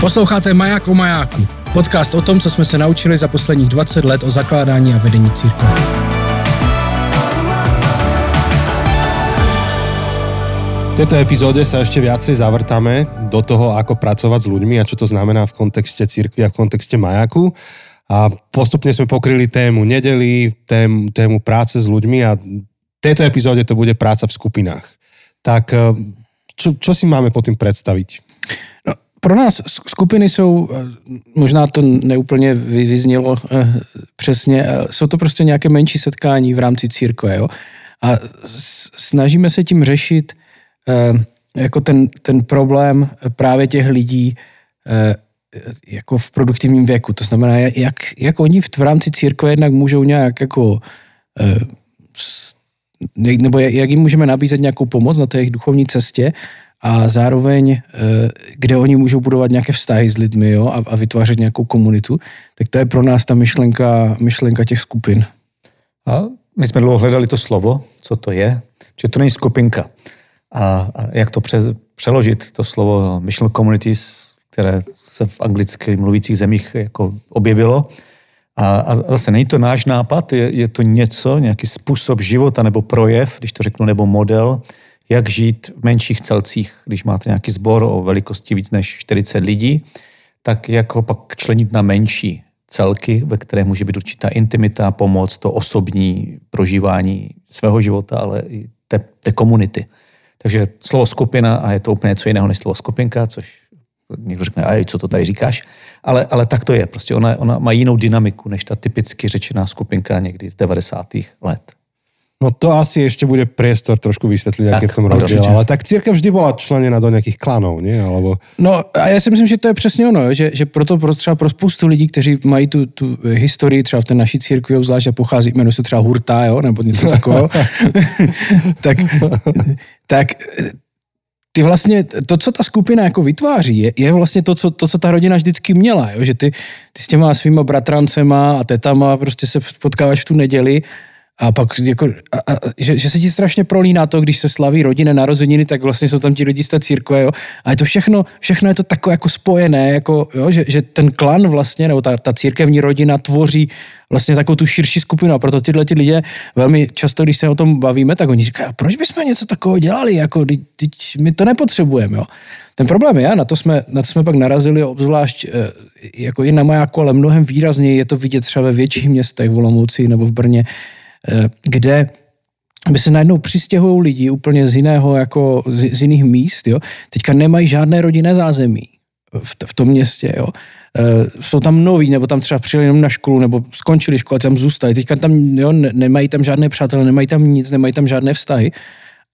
Posloucháte Maják o majáku, podcast o tom, co jsme se naučili za posledních 20 let o zakládání a vedení církve. V tejto epizóde sa ešte viacej zavrtáme do toho, ako pracovať s ľuďmi a čo to znamená v kontexte církvy a v kontexte majaku. A postupne sme pokryli tému nedeli, tému, tému práce s ľuďmi a v tejto epizóde to bude práca v skupinách. Tak eh, čo, čo si máme po tým predstaviť? No, pro nás skupiny jsou, eh, možná to neúplně vyznělo eh, přesně, jsou to prostě nějaké menší setkání v rámci církve. Jo? A snažíme se tím řešit jako ten, ten problém právě těch lidí jako v produktivním věku. To znamená, jak, jak oni v, v rámci církve jednak můžou nějak jako nebo jak jim můžeme nabízet nějakou pomoc na té jejich duchovní cestě a zároveň, eh, kde oni můžou budovat nějaké vztahy s lidmi jo, a, a vytvářet nějakou komunitu, tak to je pro nás ta myšlenka, myšlenka těch skupin. A my jsme dlouho hledali to slovo, co to je, že to není skupinka. A, a jak to pře, přeložit, to slovo mission communities, které se v anglicky mluvících zemích jako objevilo, a, a zase není to náš nápad, je, je to něco, nějaký způsob života nebo projev, když to řeknu, nebo model, jak žít v menších celcích, když máte nějaký sbor o velikosti víc než 40 lidí, tak jak ho pak členit na menší celky, ve které může být určitá intimita, pomoc, to osobní prožívání svého života, ale i té, té komunity. Takže slovo skupina, a je to úplně něco jiného než slovo skupinka, což někdo řekne, a co to tady říkáš, ale, ale tak to je. Prostě ona, ona má jinou dynamiku než ta typicky řečená skupinka někdy z 90. let. No to asi ešte bude priestor trošku vysvetliť, aký v tom rozdiel. Ale tak církev vždy bola členěna do nějakých klanov, nie? Alebo... No a já si myslím, že to je přesně ono, že, že proto pro třeba pro spoustu lidí, kteří mají tu, tu historii třeba v té naší církvi, obzvlášť a pochází, jmenuje se třeba Hurta, jo, nebo něco takového, tak, tak ty vlastně, to, co ta skupina jako vytváří, je, je vlastně to co, to, co ta rodina vždycky měla, jo? že ty, ty s těma svýma bratrancema a tetama prostě se potkáváš v tu neděli a pak jako, a, a, že, že, se ti strašně prolíná to, když se slaví rodinné narozeniny, tak vlastně jsou tam ti lidi z té církve, jo. A je to všechno, všechno je to takové jako spojené, jako, jo, že, že, ten klan vlastně, nebo ta, ta církevní rodina tvoří vlastně takovou tu širší skupinu. A proto tyhle ty lidé velmi často, když se o tom bavíme, tak oni říkají, proč bychom něco takového dělali, jako, teď, my to nepotřebujeme, jo. Ten problém je, na to jsme, na to jsme pak narazili obzvlášť eh, jako i na majáku, ale mnohem výrazněji je to vidět třeba ve větších městech, v Olomouci nebo v Brně, kde by se najednou přistěhují lidi úplně z jiného, jako z, z jiných míst, jo. Teďka nemají žádné rodinné zázemí v, v tom městě, jo. Uh, jsou tam noví, nebo tam třeba přijeli jenom na školu, nebo skončili školu, tam zůstali. Teďka tam jo, ne, nemají tam žádné přátelé, nemají tam nic, nemají tam žádné vztahy.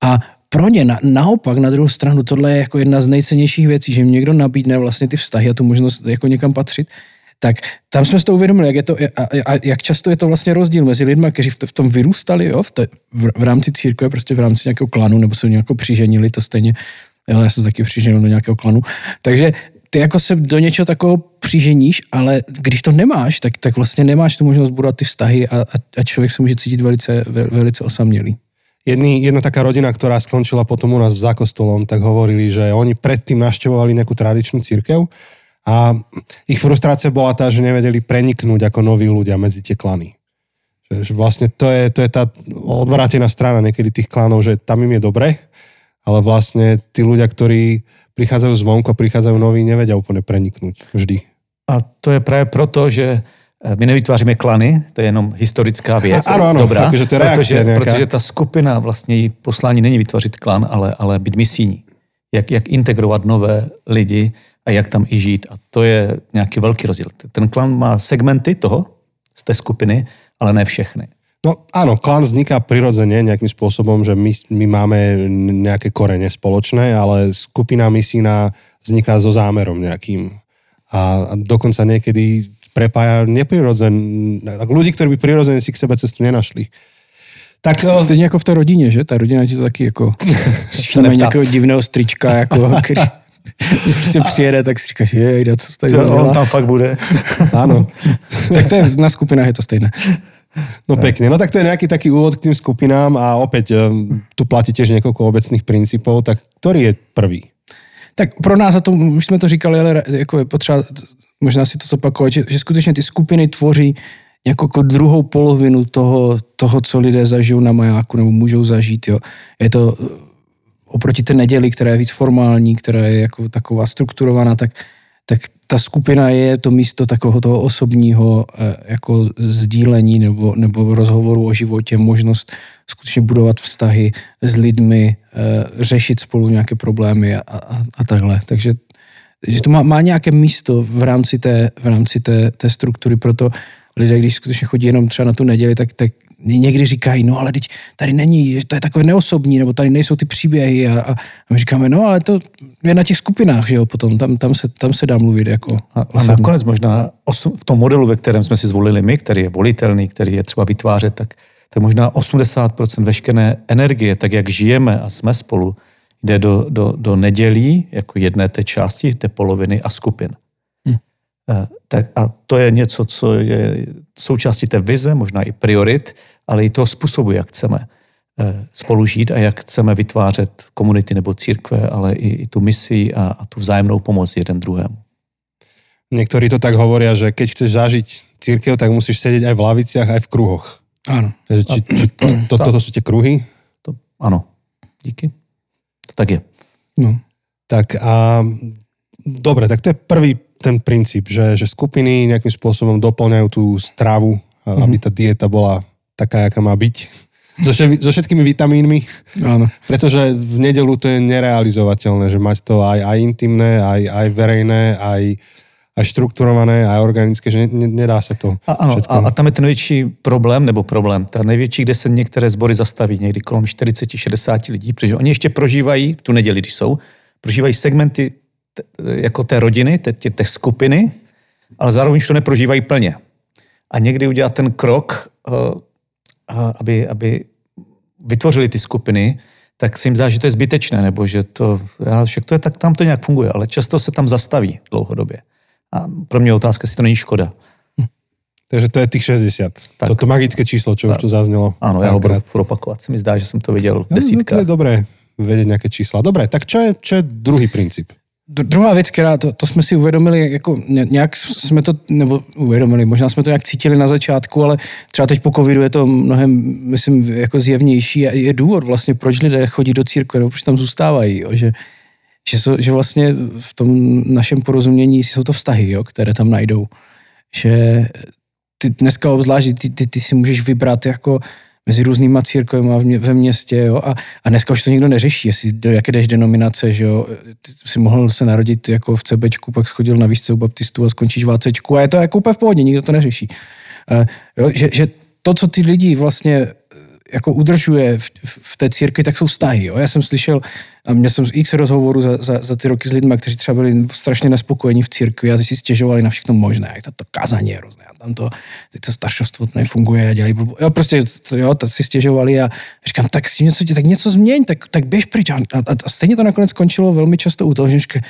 A pro ně na, naopak, na druhou stranu, tohle je jako jedna z nejcennějších věcí, že jim někdo nabídne vlastně ty vztahy a tu možnost jako někam patřit tak tam jsme si to uvědomili, jak, je to, a, a jak často je to vlastně rozdíl mezi lidmi, kteří v, tom vyrůstali, jo, v, te, v, v rámci církve, prostě v rámci nějakého klanu, nebo se nějakou přiženili, to stejně, jo, já jsem taky přiženil do nějakého klanu, takže ty jako se do něčeho takového přiženíš, ale když to nemáš, tak, tak vlastně nemáš tu možnost budovat ty vztahy a, a, člověk se může cítit velice, velice osamělý. Jedný, jedna taká rodina, ktorá skončila potom u nás v zákostolom, tak hovorili, že oni predtým naštevovali nejakú tradičnú církev a ich frustrácia bola tá, že nevedeli preniknúť ako noví ľudia medzi tie klany. Že, že vlastne to je, to je tá odvrátená strana niekedy tých klanov, že tam im je dobre, ale vlastne tí ľudia, ktorí prichádzajú zvonko, prichádzajú noví, nevedia úplne preniknúť vždy. A to je právě proto, že eh, my nevytváříme klany, to je jenom historická věc. Ano, ano, dobrá, akože to je protože, protože ta skupina vlastně její poslání není vytvořit klan, ale, ale být misijní. Jak, jak integrovat nové lidi a jak tam i žít. A to je nějaký velký rozdíl. Ten klan má segmenty toho, z té skupiny, ale ne všechny. No áno, klan vzniká prirodzene nejakým spôsobom, že my, my máme nejaké korene spoločné, ale skupina misína vzniká so zámerom nejakým. A, a dokonca niekedy prepája neprirodzen, ľudí, ktorí by prirodzene si k sebe cestu nenašli. Tak, Stejně jako v té rodině, že? Ta rodina ti to taky jako... tam nějakého divného strička, jako, který, když se přijede, tak si říkáš, je, co tady Co, on tam fakt bude. Áno. tak to je, na skupinách je to stejné. No pekne, no tak to je nejaký taký úvod k tým skupinám a opäť tu platí tiež niekoľko obecných princípov, tak ktorý je prvý? Tak pro nás, a to už jsme to říkali, ale jako je potřeba možná si to zopakovat, že, že skutečně ty skupiny tvoří jako, druhou polovinu toho, toho, co lidé zažijou na majáku nebo můžou zažít. Jo. Je to eh, oproti té neděli, která je víc formální, která je jako taková strukturovaná, tak, tak ta skupina je to místo takového toho osobního eh, jako sdílení nebo, nebo rozhovoru o životě, možnost skutečně budovat vztahy s lidmi, eh, řešit spolu nějaké problémy a, a, a takhle. Takže že to má, má nějaké místo v rámci té, v rámci té, té struktury, proto lidé, když skutečně chodí jenom třeba na tu neděli, tak, tak někdy říkají, no ale teď tady není, to je takové neosobní, nebo tady nejsou ty příběhy a, a my říkáme, no ale to je na těch skupinách, že jo, potom tam, tam, se, tam se dá mluvit jako A, a nakonec možná v tom modelu, ve kterém jsme si zvolili my, který je volitelný, který je třeba vytvářet, tak, tak možná 80% veškeré energie, tak jak žijeme a jsme spolu, jde do, do, do nedělí jako jedné té části, té poloviny a skupin. Hmm. Tak a to je něco, co je součástí té vize, možná i priorit, ale i toho způsobu, jak chceme eh, spolu žít a jak chceme vytvářet komunity nebo církve, ale i, i tu misi a, a tu vzájemnou pomoc jeden druhému. Niektorí to tak hovoria, že keď chceš zažiť církev, tak musíš sedieť aj v laviciach, aj v kruhoch. Áno. Takže či, či to, to, toto sú tie kruhy? To, ano, díky. To tak je. No. Tak a dobre, tak to je prvý ten princíp, že, že skupiny nejakým spôsobom doplňajú tú stravu, mm-hmm. aby tá dieta bola taká, jaká má byť. So, so všetkými vitamínmi. Áno. Pretože v nedelu to je nerealizovateľné, že mať to aj, aj intimné, aj, aj verejné, aj, aj štrukturované, aj organické, že ne, nedá se to. A, ano, a, a tam je ten největší problém, nebo problém, ta největší, kde se některé sbory zastaví, někdy kolem 40-60 lidí, protože oni ještě prožívají, tu neděli, když jsou, prožívají segmenty jako té rodiny, té, té skupiny, ale zároveň to neprožívají plně. A někdy udělat ten krok, uh, aby, aby vytvořili ty skupiny, tak se jim zdá, že to je zbytečné, nebo že to, já, že to je, tak tam to nějak funguje, ale často se tam zastaví dlouhodobě. A pro mě otázka, jestli to není škoda. Takže to je těch 60. Tak. Toto magické číslo, čo tak. už tu zaznělo. Ano, já ho budu opakovat. Se mi zdá, že jsem to viděl v desítkách. No, to je dobré vědět nějaké čísla. Dobré, tak čo je, čo je druhý princip? Druhá věc, která to, to jsme si uvědomili, jako nějak jsme to, nebo uvědomili, možná jsme to nějak cítili na začátku, ale třeba teď po covidu je to mnohem, myslím, jako zjevnější a je důvod vlastně, proč lidé chodí do církve, nebo proč tam zůstávají, jo, že, že, so, že vlastně v tom našem porozumění jsou to vztahy, jo, které tam najdou. Že ty dneska obzvlášť, ty, ty, ty si můžeš vybrat jako mezi různýma církvemi ve městě, jo, a, a dneska už to nikdo neřeší, jestli do jaké jdeš denominace, že jo, ty si mohl se narodit jako v CBčku, pak schodil na výšce u baptistů a skončíš v ACčku a je to jako úplně v pohodě, nikdo to neřeší. Uh, jo, že, že to, co ty lidi vlastně jako udržuje v té církvi, tak jsou vztahy. Jo? Já jsem slyšel, a měl jsem x rozhovorů za, za, za ty roky s lidmi, kteří třeba byli strašně nespokojení v církvi a ty si stěžovali na všechno možné, jak to, to kázání je hrozné, a tam to, teď to staršostvo nefunguje a dělají blbou. Jo, prostě, jo, tak si stěžovali a říkám, tak si něco, tak něco změň, tak, tak běž pryč. A, a, a, stejně to nakonec skončilo velmi často u toho, že říká,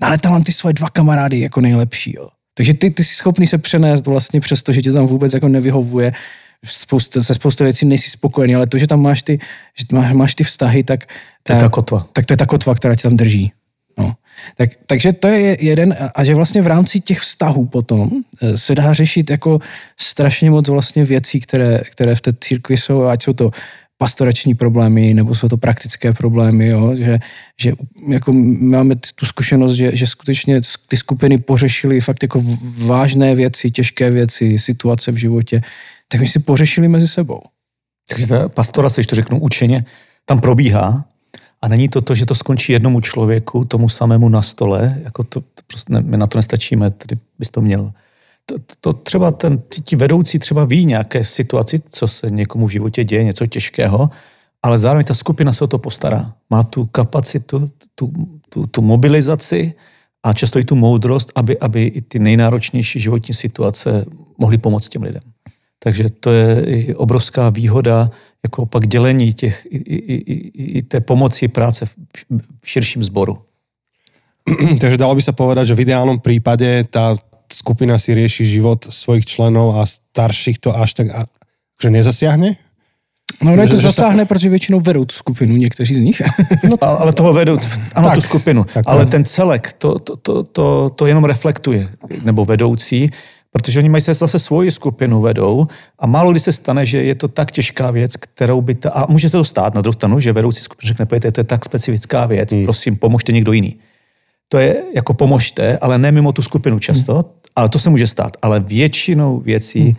no, ale tam ty svoje dva kamarády jako nejlepší. Jo. Takže ty, ty jsi schopný se přenést vlastně přes to, že tě tam vůbec jako nevyhovuje spousta, se spoustu věcí nejsi spokojený, ale to, že tam máš ty, že máš, máš ty vztahy, tak, to je ta kotva. Tak to je ta kotva, která tě tam drží. No. Tak, takže to je jeden, a že vlastně v rámci těch vztahů potom eh, se dá řešit jako strašně moc vlastně věcí, které, které v té církvi jsou, ať jsou to pastorační problémy, nebo jsou to praktické problémy, jo? že, že jako máme tu zkušenost, že, že skutečně ty skupiny pořešily fakt jako vážné věci, těžké věci, situace v životě, tak my si pořešili mezi sebou. Takže ta pastorace, když to řeknu učeně, tam probíhá a není to to, že to skončí jednomu člověku, tomu samému na stole, jako to, to prostě ne, my na to nestačíme, tedy bys to měl. To, to třeba ten, ti vedoucí třeba ví nějaké situaci, co se někomu v životě děje, něco těžkého, ale zároveň ta skupina se o to postará. Má tu kapacitu, tu, tu, tu mobilizaci a často i tu moudrost, aby, aby i ty nejnáročnější životní situace mohly pomoct těm lidem. Takže to je i obrovská výhoda jako pak dělení těch, i, i, i, i té pomoci práce v, v širším zboru. Takže dalo by sa povedať, že v ideálnom prípade tá skupina si rieši život svojich členov a starších to až tak že nezasiahne? No, ne, to zasáhne, ta... protože většinou vedou tu skupinu, někteří z nich. no, ale toho vedou, ano, tak, tu skupinu. Tak, ale ten celek, to, to, to, to, to jenom reflektuje, nebo vedoucí, protože oni mají se zase svoji skupinu vedou a málo kdy se stane, že je to tak těžká věc, kterou by ta, a může se to stát na druhou stranu, že vedoucí skupinu řekne, pojďte, to je tak specifická věc, hmm. prosím, pomožte někdo jiný. To je jako pomožte, ale ne mimo tu skupinu často, hmm. ale to se může stát. Ale většinou věcí, hmm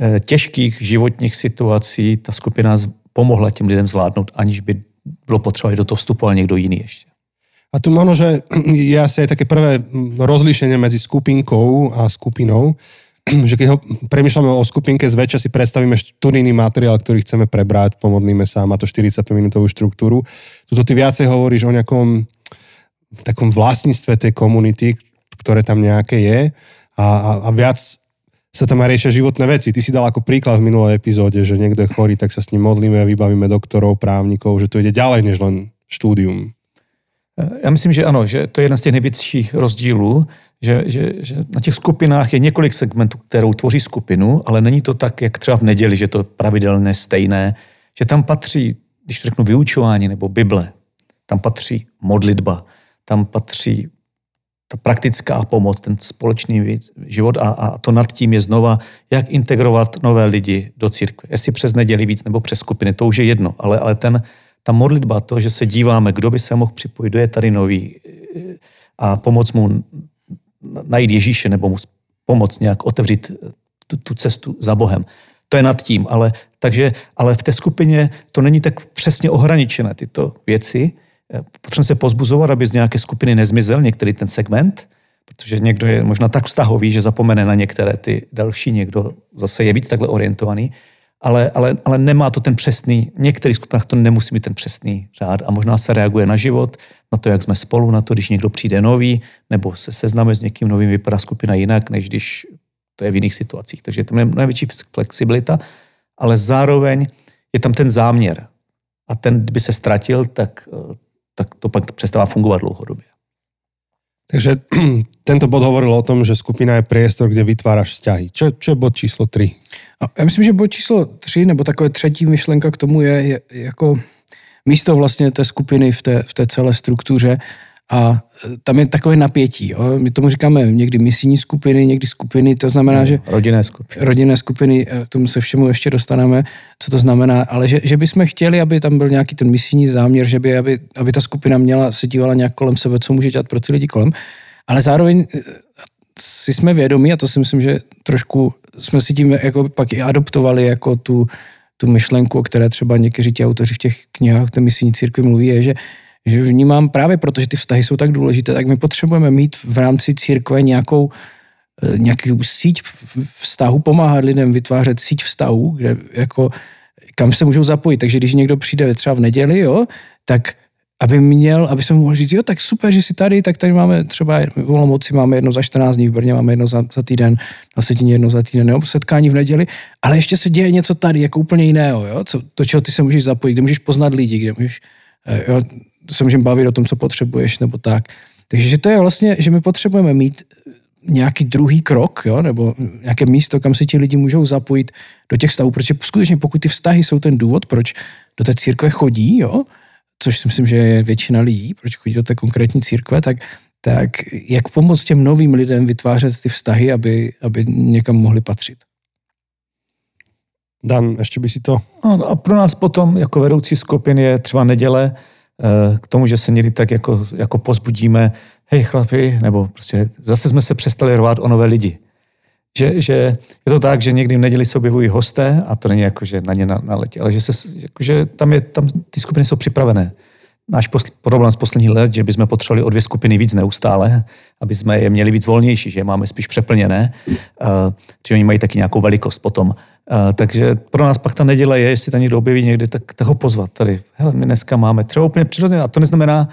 Eh, těžkých životních situací ta skupina pomohla těm lidem zvládnout, aniž by bylo potřeba, do toho vstupoval někdo jiný ještě. A tu možno, že je asi aj také prvé rozlíšenie medzi skupinkou a skupinou, že keď ho premyšľame o skupinke, zväčša si predstavíme študijný materiál, ktorý chceme prebrať, pomodlíme sa, má to 45 minútovú štruktúru. Tuto ty viacej hovoríš o nejakom takom vlastníctve tej komunity, ktoré tam nejaké je a, a, a viac sa tam aj riešia životné veci. Ty si dal ako príklad v minulej epizóde, že niekto je chorý, tak sa s ním modlíme, vybavíme doktorov, právnikov, že to ide ďalej než len štúdium. Já myslím, že ano, že to je jeden z těch největších rozdílů, že, že, že na těch skupinách je několik segmentů, kterou tvoří skupinu, ale není to tak, jak třeba v neděli, že to je pravidelné, stejné, že tam patří, když řeknu, vyučování nebo Bible, tam patří modlitba, tam patří ta praktická pomoc, ten společný život a, a to nad tím je znova, jak integrovat nové lidi do církve. Jestli přes neděli víc nebo přes skupiny, to už je jedno, ale, ale ten, ta modlitba, to, že se díváme, kdo by se mohl připojit, kdo je tady nový a pomoct mu najít Ježíše nebo mu pomoct nějak otevřít tu, tu cestu za Bohem. To je nad tím, ale, takže, ale v té skupině to není tak přesně ohraničené tyto věci, potřebujeme se pozbuzovat, aby z nějaké skupiny nezmizel některý ten segment, protože někdo je možná tak vztahový, že zapomene na některé ty další, někdo zase je víc takhle orientovaný, ale, ale, ale nemá to ten přesný, v některých skupinách to nemusí mít ten přesný řád a možná se reaguje na život, na to, jak jsme spolu, na to, když někdo přijde nový, nebo se seznáme s někým novým, vypadá skupina jinak, než když to je v jiných situacích. Takže tam je největší flexibilita, ale zároveň je tam ten záměr. A ten, kdyby se ztratil, tak tak to pak přestává fungovat dlouhodobě. Takže tento bod hovoril o tom, že skupina je priestor, kde vytváraš vzťahy. Čo, čo je bod číslo 3? Já myslím, že bod číslo 3, nebo takové třetí myšlenka k tomu je, je jako místo vlastně té skupiny v té, v té celé struktuře a e, tam je takové napětí. Jo. My tomu říkáme někdy misijní skupiny, někdy skupiny, to znamená, no, že... Rodinné skupiny. Rodinné skupiny, e, tomu se všemu ještě dostaneme, co to znamená, ale že, že bychom chtěli, aby tam byl nějaký ten misijní záměr, že by, aby, aby ta skupina měla, se dívala nějak kolem sebe, co může dělat pro ty lidi kolem, ale zároveň e, si jsme vědomí, a to si myslím, že trošku jsme si tím jako pak i adoptovali jako tu, tu myšlenku, o které třeba někteří ti autoři v těch knihách té misijní církvi mluví, je, že že vnímám právě proto, že ty vztahy jsou tak důležité, tak my potřebujeme mít v rámci církve nějakou eh, nějaký síť vztahu, pomáhat lidem vytvářet síť vztahů, kde jako kam se můžou zapojit. Takže když někdo přijde třeba v neděli, jo, tak aby měl, aby se mohl říct, jo, tak super, že jsi tady, tak tady máme třeba v Olomouci máme jedno za 14 dní, v Brně máme jedno za, za týden, na Setině jedno za týden, nebo setkání v neděli, ale ještě se děje něco tady, jako úplně jiného, jo, co, do čeho ty se můžeš zapojit, kde můžeš poznat lidi, kde můžeš, eh, jo, se můžeme bavit o tom, co potřebuješ, nebo tak. Takže to je vlastně, že my potřebujeme mít nějaký druhý krok, jo, nebo nějaké místo, kam se ti lidi můžou zapojit do těch vztahů, protože skutečně pokud ty vztahy jsou ten důvod, proč do té církve chodí, jo, což si myslím, že je většina lidí, proč chodí do té konkrétní církve, tak, tak jak pomoct těm novým lidem vytvářet ty vztahy, aby, aby někam mohli patřit. Dan, ještě by si to... No, a pro nás potom jako vedoucí skupin je třeba neděle, Eh, k tomu, že se někdy tak jako, jako pozbudíme, hej chlapi, nebo prostě zase jsme se přestali rvát o nové lidi. Že, že je to tak, že někdy v neděli se objevují hosté a to není jako, že na ně naletí, ale že, se, jako, že tam, je, tam ty skupiny jsou připravené. Náš posl, problém z posledních let, že bychom potřebovali o dvě skupiny víc neustále, aby jsme je měli víc volnější, že je máme spíš přeplněné, uh, že oni mají taky nějakou velikost potom. A, takže pro nás pak ta neděle je, jestli tam někdo objeví někdy, tak, tak ho pozvat tady. Hele, my dneska máme třeba úplně přirozeně, a to neznamená,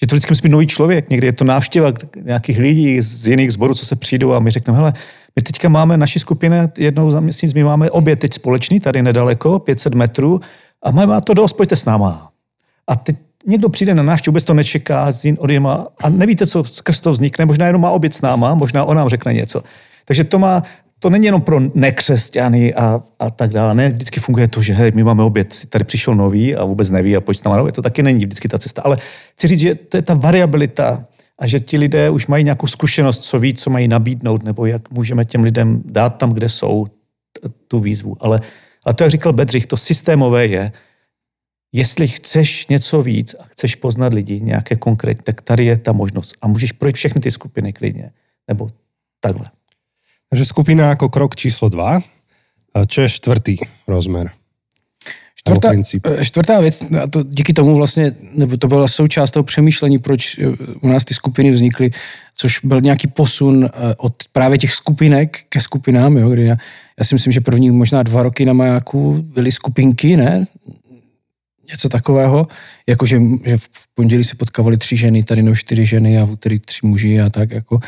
že to vždycky musí být nový člověk. Někdy je to návštěva nějakých lidí z jiných sborů, co se přijdou a my řekneme, hele, my teďka máme naši skupinu jednou za měsíc, my máme oběd teď společný, tady nedaleko, 500 metrů, a máme to dost, pojďte s náma. A teď někdo přijde na návštěvu, vůbec to nečeká z a nevíte, co skrz to vznikne, možná jenom má oběd s náma, možná on nám řekne něco. Takže to má to není jenom pro nekřesťany a, a tak dále. Ne, vždycky funguje to, že hej, my máme oběd, tady přišel nový a vůbec neví a pojď s náma To taky není vždycky ta cesta. Ale chci říct, že to je ta variabilita a že ti lidé už mají nějakou zkušenost, co ví, co mají nabídnout, nebo jak můžeme těm lidem dát tam, kde jsou, tu výzvu. Ale, ale to, jak říkal Bedřich, to systémové je, jestli chceš něco víc a chceš poznat lidi, nějaké konkrétní, tak tady je ta možnost. A můžeš projít všechny ty skupiny klidně. Nebo takhle. Takže skupina jako krok číslo dva, čo je čtvrtý rozmer? Čtvrtá, eh, čtvrtá věc, a to díky tomu vlastně, nebo to byla součást toho přemýšlení, proč eh, u nás ty skupiny vznikly, což byl nějaký posun eh, od právě těch skupinek ke skupinám, jo, kdy já, já si myslím, že první možná dva roky na majáku byly skupinky, ne? Něco takového, jako že, že v pondělí se potkávaly tři ženy, tady no čtyři ženy a v úterý tři muži a tak jako.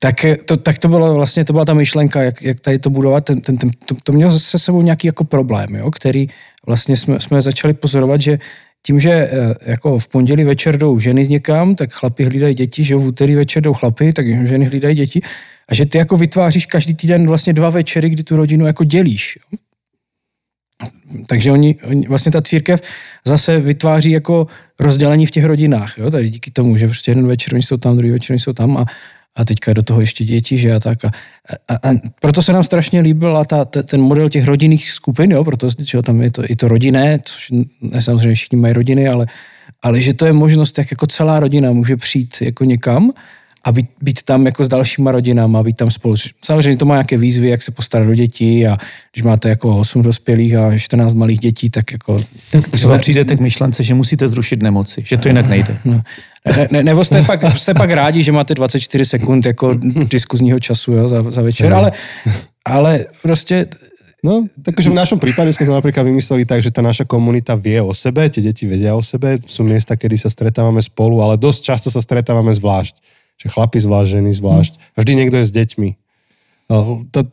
Tak to, tak to bylo vlastně, to byla ta myšlenka, jak, jak tady to budovat. Ten, ten, ten, to, to mělo se sebou nějaký jako problém, jo, který vlastně jsme, jsme začali pozorovat, že tím, že eh, jako v pondělí večer jdou ženy někam, tak chlapi hlídají děti, že v úterý večer jdou chlapy, tak ženy hlídají děti. A že ty jako vytváříš každý týden vlastně dva večery, kdy tu rodinu jako dělíš. Jo. Takže oni, oni, vlastně ta církev zase vytváří jako rozdělení v těch rodinách, jo, tady díky tomu, že prostě jeden večer oni jsou tam, druhý večer oni jsou tam a, a teďka do toho ještě děti, že a tak. A, a, a proto se nám strašně líbil ta, ta, ten model těch rodinných skupin, jo, proto že tam je to, i to rodinné, což ne samozřejmě všichni mají rodiny, ale, ale že to je možnost, jak jako celá rodina může přijít jako někam a být, být tam jako s dalšíma rodinama, být tam spolu. Samozřejmě to má nějaké výzvy, jak se postarat o děti a když máte jako 8 dospělých a 14 malých dětí, tak jako... Tak třeba přijdete k myšlence, že musíte zrušit nemoci, že to jinak nejde. No. Ne, ne, nebo jste pak, jste pak rádi, že máte 24 sekund jako diskuzního času jo, za, za večer, ale, ale prostě No, takže v našom prípade sme to napríklad vymysleli tak, že tá naša komunita vie o sebe, tie deti vedia o sebe, sú miesta, kedy sa stretávame spolu, ale dosť často sa stretávame zvlášť že chlapi zvlášť, ženy zvlášť. A vždy niekto je s deťmi. No, to,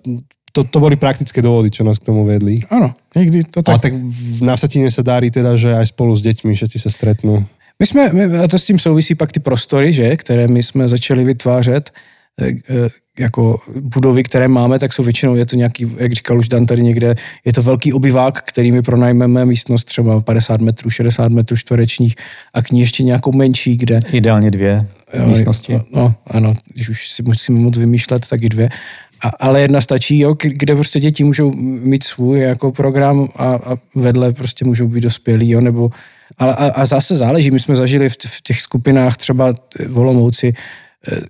to, to boli praktické dôvody, čo nás k tomu vedli. Áno, niekdy to tak. A tak v Navsatine sa darí teda, že aj spolu s deťmi všetci sa stretnú. My jsme, a to s tím souvisí pak ty prostory, že, které my jsme začali vytvářet, jako budovy, které máme, tak jsou většinou, je to nějaký, jak říkal už Dan tady někde, je to velký obyvák, který my pronajmeme místnost třeba 50 metrů, 60 metrů čtverečních a k ní ještě nějakou menší, kde... Ideálně dvě jo, místnosti. No, no, ano, když už si musíme moc vymýšlet, tak i dvě. A, ale jedna stačí, jo, kde prostě děti můžou mít svůj jako program a, a vedle prostě můžou být dospělí, jo, nebo ale a, a zase záleží, my jsme zažili v, v těch skupinách třeba v Olomouci, eh,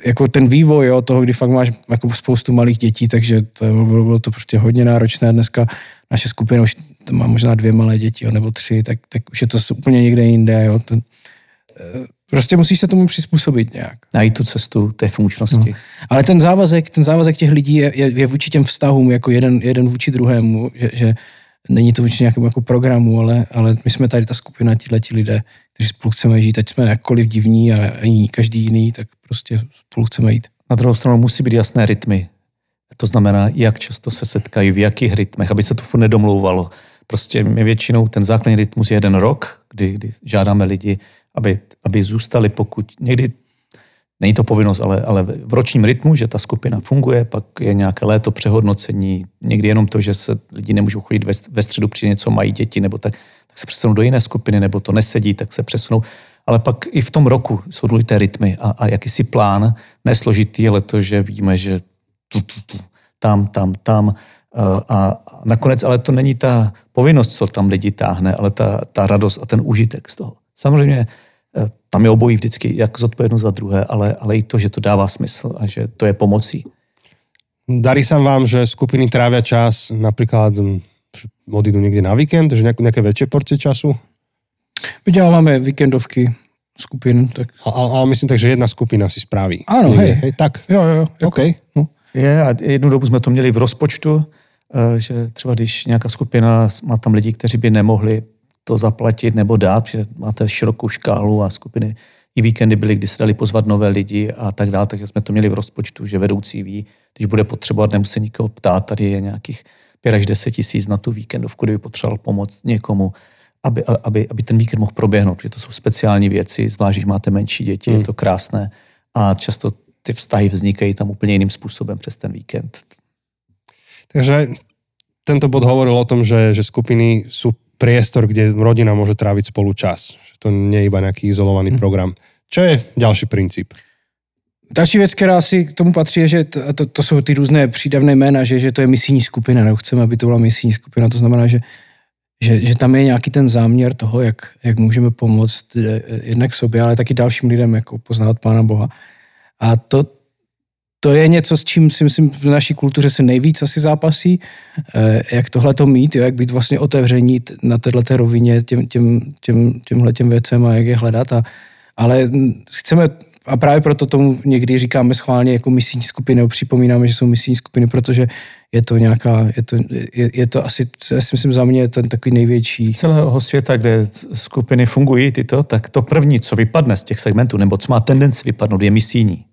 jako ten vývoj jo, toho, kdy fakt máš jako spoustu malých dětí, takže to bylo, bylo to prostě hodně náročné. Dneska naše skupina už má možná dvě malé děti, jo, nebo tři, tak, tak už je to úplně někde jinde. Jo. Ten, eh, Prostě musíš se tomu přizpůsobit nějak. Najít tu cestu té funkčnosti. No. Ale ten závazek, ten závazek těch lidí je, je, je vůči těm vztahům jako jeden, jeden vůči druhému, že, že není to vůči nějakému jako programu, ale, ale my jsme tady ta skupina, tihleti lidé, kteří spolu chceme žít, ať jsme jakkoliv divní a jiný, každý jiný, tak prostě spolu chceme jít. Na druhou stranu musí být jasné rytmy. To znamená, jak často se setkají, v jakých rytmech, aby se to furt nedomlouvalo. Prostě my většinou ten základní rytmus je jeden rok, kdy, kdy žádáme lidi, aby, aby zůstali, pokud někdy není to povinnost, ale, ale v ročním rytmu, že ta skupina funguje, pak je nějaké léto přehodnocení, někdy jenom to, že se lidi nemůžou chodit ve, ve středu, při něco mají děti, nebo tak, tak se přesunou do jiné skupiny, nebo to nesedí, tak se přesunou. Ale pak i v tom roku jsou důležité rytmy a, a jakýsi plán, nesložitý, ale to, že víme, že tu, tu, tu, tam, tam, tam, a nakonec ale to není ta povinnost, co tam lidi táhne, ale ta, ta radost a ten užitek z toho. Samozřejmě tam je obojí vždycky, jak zodpovědnost za druhé, ale, ale i to, že to dává smysl a že to je pomocí. Darí sa vám, že skupiny trávia čas, napríklad hm, odídu někde na víkend, že nějaké, nějaké větší porcie času? My děláme víkendovky skupin. Tak... A, ale myslím tak, že jedna skupina si spraví. Ano, hej. hej. tak. Jo, jo, jo. Jako, okay. no. Je a jednu dobu jsme to měli v rozpočtu, eh, že třeba když nějaká skupina má tam lidi, kteří by nemohli to zaplatit nebo dát, že máte širokou škálu a skupiny. I víkendy byly, kdy se dali pozvat nové lidi a tak dále, takže jsme to měli v rozpočtu, že vedoucí ví, když bude potřebovat, nemusí nikoho ptát, tady je nějakých 5 až 10 tisíc na tu víkendovku, kdyby potřeboval pomoct někomu, aby, aby, aby ten víkend mohl proběhnout, protože to jsou speciální věci, zvlášť když máte menší děti, hmm. je to krásné a často ty vztahy vznikají tam úplně jiným způsobem přes ten víkend. Takže tento bod hovoril o tom, že, že skupiny sú priestor, kde rodina môže tráviť spolu čas. Že to nie je iba nejaký izolovaný hmm. program. Čo je ďalší princíp? Další věc, která si k tomu patří, je, že to, to, to jsou ty různé přídavné jména, že, že to je misijní skupina, nebo chceme, aby to byla misijní skupina, to znamená, že, že, že tam je nějaký ten záměr toho, jak, jak můžeme pomoct eh, jednak sobě, ale taky dalším lidem, jako poznávat Pána Boha. A to, to je něco, s čím si myslím v naší kultuře se nejvíc asi zápasí, eh, jak tohle to mít, jo, jak být vlastně otevření na této rovině těm, těm, těm, těmhle těm věcem a jak je hledat. A, ale chceme a právě proto tomu někdy říkáme schválně jako misijní skupiny, nebo připomínáme, že jsou misijní skupiny, protože je to nějaká, je to, je, je to asi, já si myslím za mě ten takový největší. Z celého světa, kde skupiny fungují tyto, tak to první, co vypadne z těch segmentů, nebo co má tendenci vypadnout, je misijní.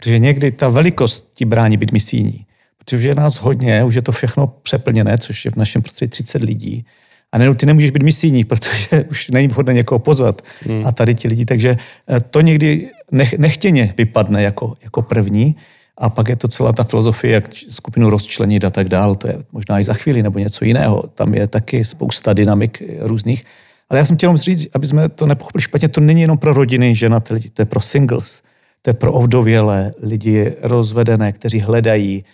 Protože někdy ta velikost ti brání být misijní. Protože je nás hodně, už je to všechno přeplněné, což je v našem prostředí 30 lidí. A nejenom ty nemůžeš být misijní, protože už není vhodné někoho pozvat. Hmm. A tady ti lidi, takže eh, to někdy nech, nechtěně vypadne jako, jako první. A pak je to celá ta filozofie, jak skupinu rozčlenit a tak dál. To je možná i za chvíli nebo něco jiného. Tam je taky spousta dynamik různých. Ale já jsem chtěl říct, aby jsme to nepochopili špatně, to není jenom pro rodiny, žena, lidi, to je pro singles, to je pro ovdovělé lidi rozvedené, kteří hledají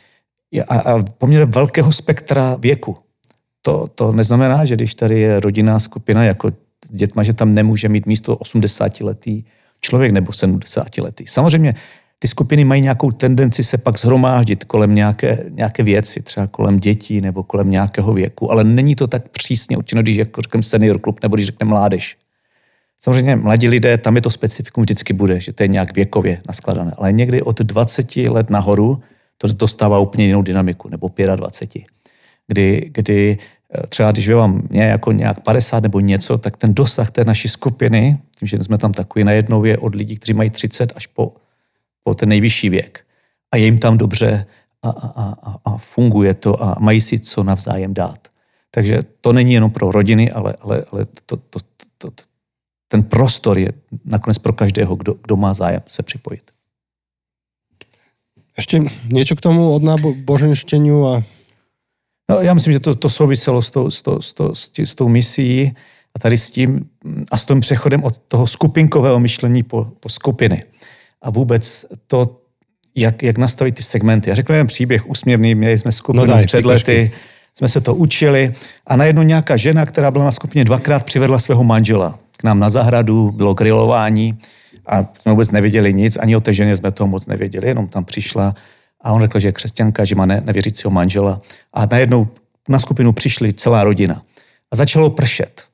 a, a poměrně velkého spektra věku. To, to neznamená, že když tady je rodinná skupina jako dětma, že tam nemůže mít místo 80-letý člověk nebo 70-letý. Samozřejmě ty skupiny mají nějakou tendenci se pak zhromáždit kolem nějaké, nějaké věci, třeba kolem dětí nebo kolem nějakého věku, ale není to tak přísně určeno, když jako řekneme senior klub nebo když řekneme mládež. Samozřejmě mladí lidé, tam je to specifikum vždycky bude, že to je nějak věkově naskladané, ale někdy od 20 let nahoru to dostává úplně jinou dynamiku, nebo 25. Kdy, kdy eh, třeba když vám mě jako nějak 50 nebo něco, tak ten dosah té naší skupiny, tím, že jsme tam takový, najednou je od lidí, kteří mají 30 až po, po ten nejvyšší věk. A je jim tam dobře a, a, a, a funguje to a mají si co navzájem dát. Takže to není jenom pro rodiny, ale, ale, ale to, to, to, to, ten prostor je nakonec pro každého, kdo, kdo má zájem se připojit. Ještě něco k tomu od náboženštění a No, já myslím, že to, to souviselo s tou, s, tou, s, tou, s tou misií a tady s tím a s tím přechodem od toho skupinkového myšlení po, po skupiny. A vůbec to, jak, jak nastavit ty segmenty. Já řeknu jen příběh úsměvný, měli jsme skupinu no daj, před lety, jsme se to učili a najednou nějaká žena, která byla na skupině dvakrát, přivedla svého manžela k nám na zahradu, bylo grilování a jsme vůbec nevěděli nic, ani o té ženě jsme toho moc nevěděli, jenom tam přišla a on řekl, že je křesťanka, že má ne, nevěřícího manžela. A najednou na skupinu přišli celá rodina. A začalo pršet.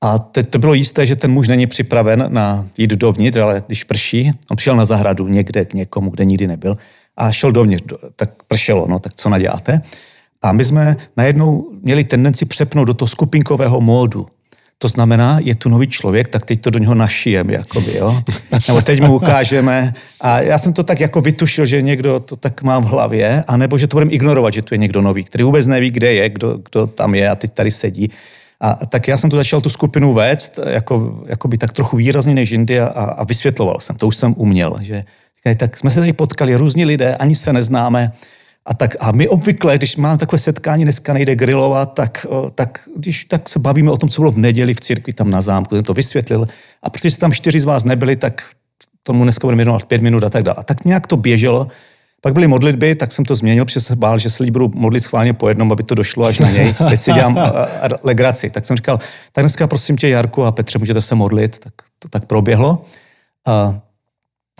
A teď to bylo jisté, že ten muž není připraven na jít dovnitř, ale když prší, on přišel na zahradu někde k někomu, kde nikdy nebyl a šel dovnitř, tak pršelo, no tak co naděláte? A my jsme najednou měli tendenci přepnout do toho skupinkového módu. To znamená, je tu nový člověk, tak teď to do něho našijeme, jakoby, jo? Nebo teď mu ukážeme. A já jsem to tak jako vytušil, že někdo to tak má v hlavě, anebo že to budeme ignorovat, že tu je někdo nový, který vůbec neví, kde je, kdo, kdo tam je a teď tady sedí. A tak já jsem tu začal tu skupinu vést, jako, jako by tak trochu výrazně než jindy a, a vysvětloval jsem, to už jsem uměl, že tak jsme se tady potkali, různí lidé, ani se neznáme, a, tak, a my obvykle, když máme takové setkání, dneska nejde grilovat, tak, tak, když, tak se bavíme o tom, co bylo v neděli v církvi tam na zámku, jsem to vysvětlil. A protože tam čtyři z vás nebyli, tak tomu dneska budeme věnovat pět minut a tak dále. A tak nějak to běželo. Pak byly modlitby, tak jsem to změnil, protože se bál, že se lidi budou modlit schválně po jednom, aby to došlo až na něj. Teď si dělám legraci. Tak jsem říkal, tak dneska prosím tě, Jarku a Petře, můžete se modlit. Tak to tak proběhlo. A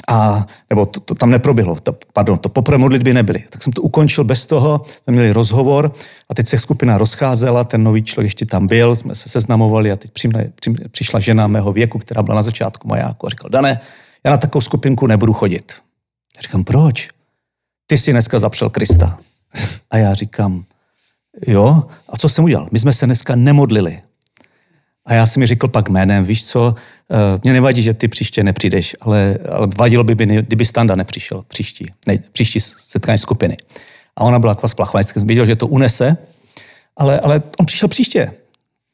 a, nebo to, to tam neproběhlo, to, pardon, to poprvé modlitby nebyly. Tak jsem to ukončil bez toho, jsme měli rozhovor a teď se skupina rozcházela, ten nový člověk ještě tam byl, jsme se seznamovali a teď přimne, přim, přišla žena mého věku, která byla na začátku majáku a říkal, Dane, já na takovou skupinku nebudu chodit. Já říkám, proč? Ty jsi dneska zapřel Krista. A já říkám, jo, a co jsem udělal? My jsme se dneska nemodlili. A já jsem mi řekl pak jménem, víš co, uh, mě nevadí, že ty příště nepřijdeš, ale, ale vadilo by, by, kdyby Standa nepřišel příští, ne, příští setkání skupiny. A ona byla taková splachovaná, jsem viděl, že to unese, ale, ale on přišel příště.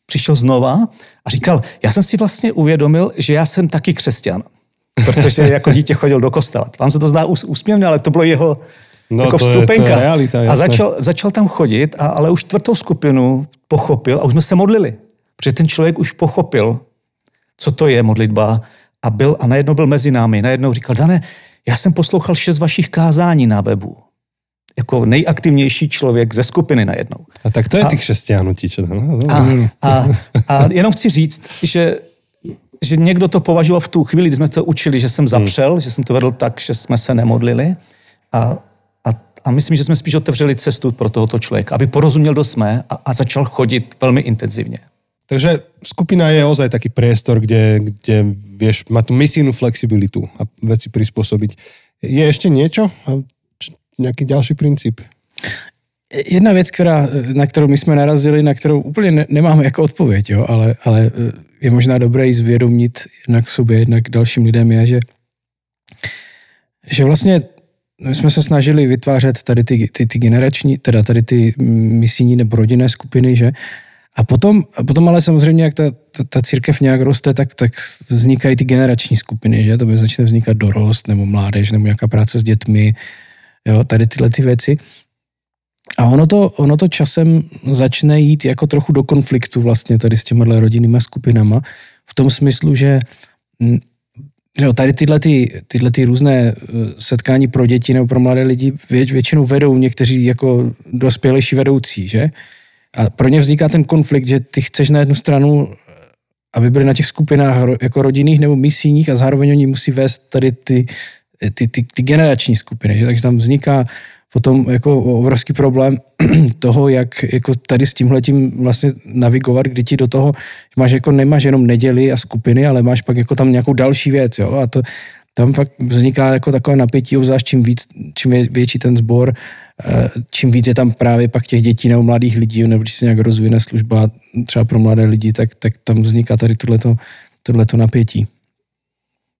Přišel znova a říkal, já jsem si vlastně uvědomil, že já jsem taky křesťan, protože jako dítě chodil do kostela. Vám se to zdá úsměvně, ale to bylo jeho, No, jako to je- vstupenka. to je realita, a začal, začal tam chodit, a, ale už čtvrtou skupinu pochopil a už jsme se modlili. Protože ten člověk už pochopil, co to je modlitba a, byl, a najednou byl mezi námi. Najednou říkal, Dane, já jsem poslouchal šest vašich kázání na webu. Jako nejaktivnější člověk ze skupiny najednou. A tak to je A- tých křesťanů, čo? No, A, a, a jenom chci říct, že, že někdo to považoval v tu chvíli, kdy jsme to učili, že jsem zapřel, že jsem to vedl tak, že jsme se nemodlili. A, a, a myslím, že jsme spíš otevřeli cestu pro tohoto člověka, aby porozuměl, kdo jsme a, a začal chodit velmi intenzivně. Takže skupina je ozaj taký priestor, kde, kde vieš, má tú misijnú flexibilitu a veci prispôsobiť. Je ešte niečo? Nejaký ďalší princíp? Jedna věc, která, na kterou my jsme narazili, na kterou úplně ne, nemáme jako odpověď, jo, ale, ale eh, je možná dobré ji zvědomit jednak sobě, jednak dalším lidem, je, že, že vlastně my jsme se snažili vytvářet tady ty, ty, ty generační, teda tady ty mm, misijní nebo rodinné skupiny, že a potom, a potom ale samozřejmě, jak ta, ta, ta církev nějak roste, tak, tak vznikají ty generační skupiny, že to by začne vznikat dorost nebo mládež nebo nějaká práce s dětmi, jo, tady tyhle ty věci. A ono to, ono to časem začne jít jako trochu do konfliktu vlastně tady s těma rodinnýma skupinama, v tom smyslu, že, mm, že jo, tady tyhle, ty, tyhle ty různé eh, setkání pro děti nebo pro mladé lidi věč, většinou vedou někteří jako dospělejší vedoucí, že? A pro ně vzniká ten konflikt, že ty chceš na jednu stranu, aby byli na těch skupinách jako rodinných nebo misijních a zároveň oni musí vést tady ty, ty, ty, ty generační skupiny, že? takže tam vzniká potom jako obrovský problém toho, jak jako tady s tímhletím vlastně navigovat, kdy ti do toho máš jako nemáš jenom neděli a skupiny, ale máš pak jako tam nějakou další věc, jo, a to tam fakt vzniká jako takové napětí, obzvlášť čím víc, čím je větší ten sbor, eh, čím víc je tam právě pak těch dětí nebo mladých lidí, nebo když se nějak rozvine služba třeba pro mladé lidi, tak, tak tam vzniká tady tohleto, tohleto napětí.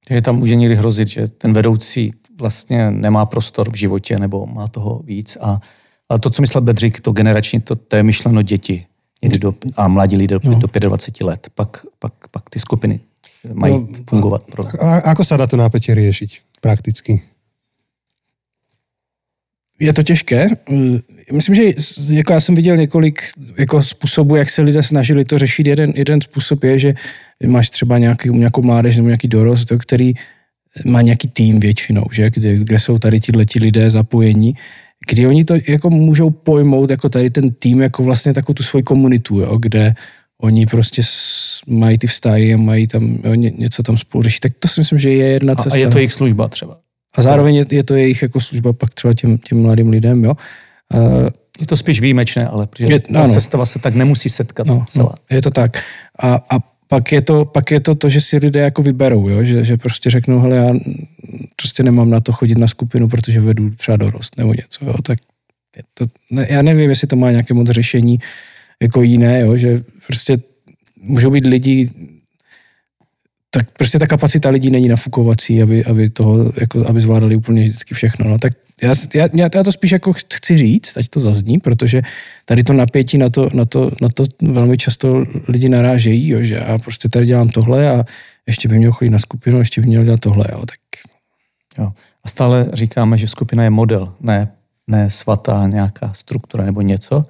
Takže tam může někdy hrozit, že ten vedoucí vlastně nemá prostor v životě nebo má toho víc. A, a to, co myslel Bedřik, to generační, to, to je myšleno děti někdy do, a mladí lidé do, No. do 25 let. Pak, pak, pak ty skupiny mají No, fungovat. Pro... A ako sa dá to napätie riešiť prakticky? Je to těžké. Eh, Myslím, že jako já jsem viděl několik jako způsobů, jak se lidé snažili to řešit. Jeden, jeden způsob je, že máš třeba nějaký, nějakou mládež nebo nějaký dorost, který má nějaký tým většinou, že? Kde, kde jsou tady ti lidé zapojení, kdy oni to jako můžou pojmout jako tady ten tým jako vlastně takovou tu svoji komunitu, jo? kde oni prostě mají ty vztahy a mají tam jo, ně, něco tam spolu řešit. Tak to si myslím, že je jedna cesta. a je to jejich služba třeba. A zároveň je, je to jejich jako služba pak třeba těm, těm mladým lidem, jo. Uh, Je to spíš výjimečné, ale protože Je- ta ano. sestava se tak nemusí setkat no, celá. no, je to tak. A, a pak, je to, pak je to to, že si lidé jako vyberou, jo? Že, že prostě řeknou, hele, já prostě nemám na to chodit na skupinu, protože vedu třeba dorost nebo něco, jo? tak je to, ne, já nevím, jestli to má nějaké moc řešení jako jiné, jo? že prostě můžou být lidi, tak prostě ta kapacita lidí není nafukovací, aby, aby, toho, jako, aby zvládali úplně vždycky všechno. No, tak já, já, já, to spíš jako chci říct, ať to zazní, protože tady to napětí na to, na to, na to velmi často lidi narážejí, jo, že já prostě tady dělám tohle a ještě by měl chodit na skupinu, ještě by měl dělat tohle, jo, tak Jo. A stále říkáme, že skupina je model, ne, ne svatá nějaká struktura nebo něco,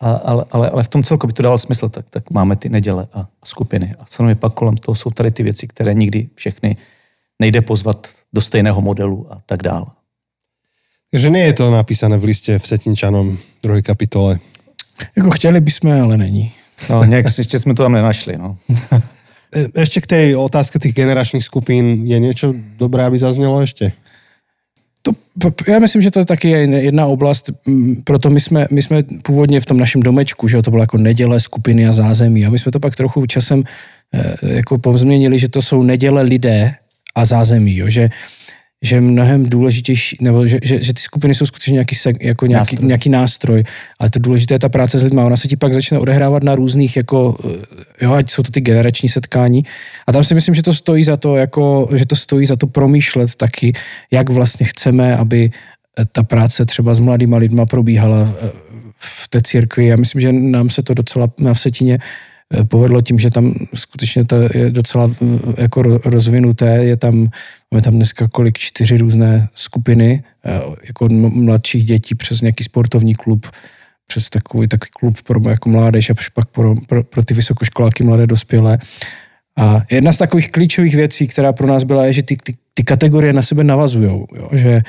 a, ale, ale, ale v tom celku by to dalo smysl, tak, tak máme ty neděle a, a skupiny. A samozřejmě pak kolem toho jsou tady ty věci, které nikdy všechny nejde pozvat do stejného modelu a tak dále. Takže nie je to napísané v liste v Setinčanom, druhej kapitole. jako chtěli bychom, ale není. No, nějak ještě jsme to tam nenašli. No. E, Ešte k tej otázke tých generačných skupín je niečo dobré, aby zaznelo ešte? To, já myslím, že to je taky jedna oblast, mm, proto my jsme, my jsme původně v tom našem domečku, že to bylo jako neděle, skupiny a zázemí a my jsme to pak trochu časem eh, jako pozměnili, že to jsou neděle lidé a zázemí, jo, že, že mnohem důležitější, nebo že, že, že ty skupiny jsou skutečně nějaký, seg, jako nějaký, Nástroj. nějaký nástroj, ale to důležité je ta práce s lidmi, ona se ti pak začne odehrávat na různých, jako, eh, jo, ať jsou to ty generační setkání a tam si myslím, že to stojí za to, jako, že to stojí za to promýšlet taky, jak vlastně chceme, aby eh, ta práce třeba s mladýma lidma probíhala eh, v té církvi. Já myslím, že nám se to docela na Vsetině povedlo tím, že tam skutečně to je docela jako rozvinuté, je tam, máme tam dneska kolik, čtyři různé skupiny, eh, jako mladších dětí přes nějaký sportovní klub, přes takový, takový klub pro jako mládež a pak pro, pro, pro ty vysokoškoláky mladé dospělé. A jedna z takových klíčových věcí, která pro nás byla, je, že ty, ty, ty kategorie na sebe navazují. Že,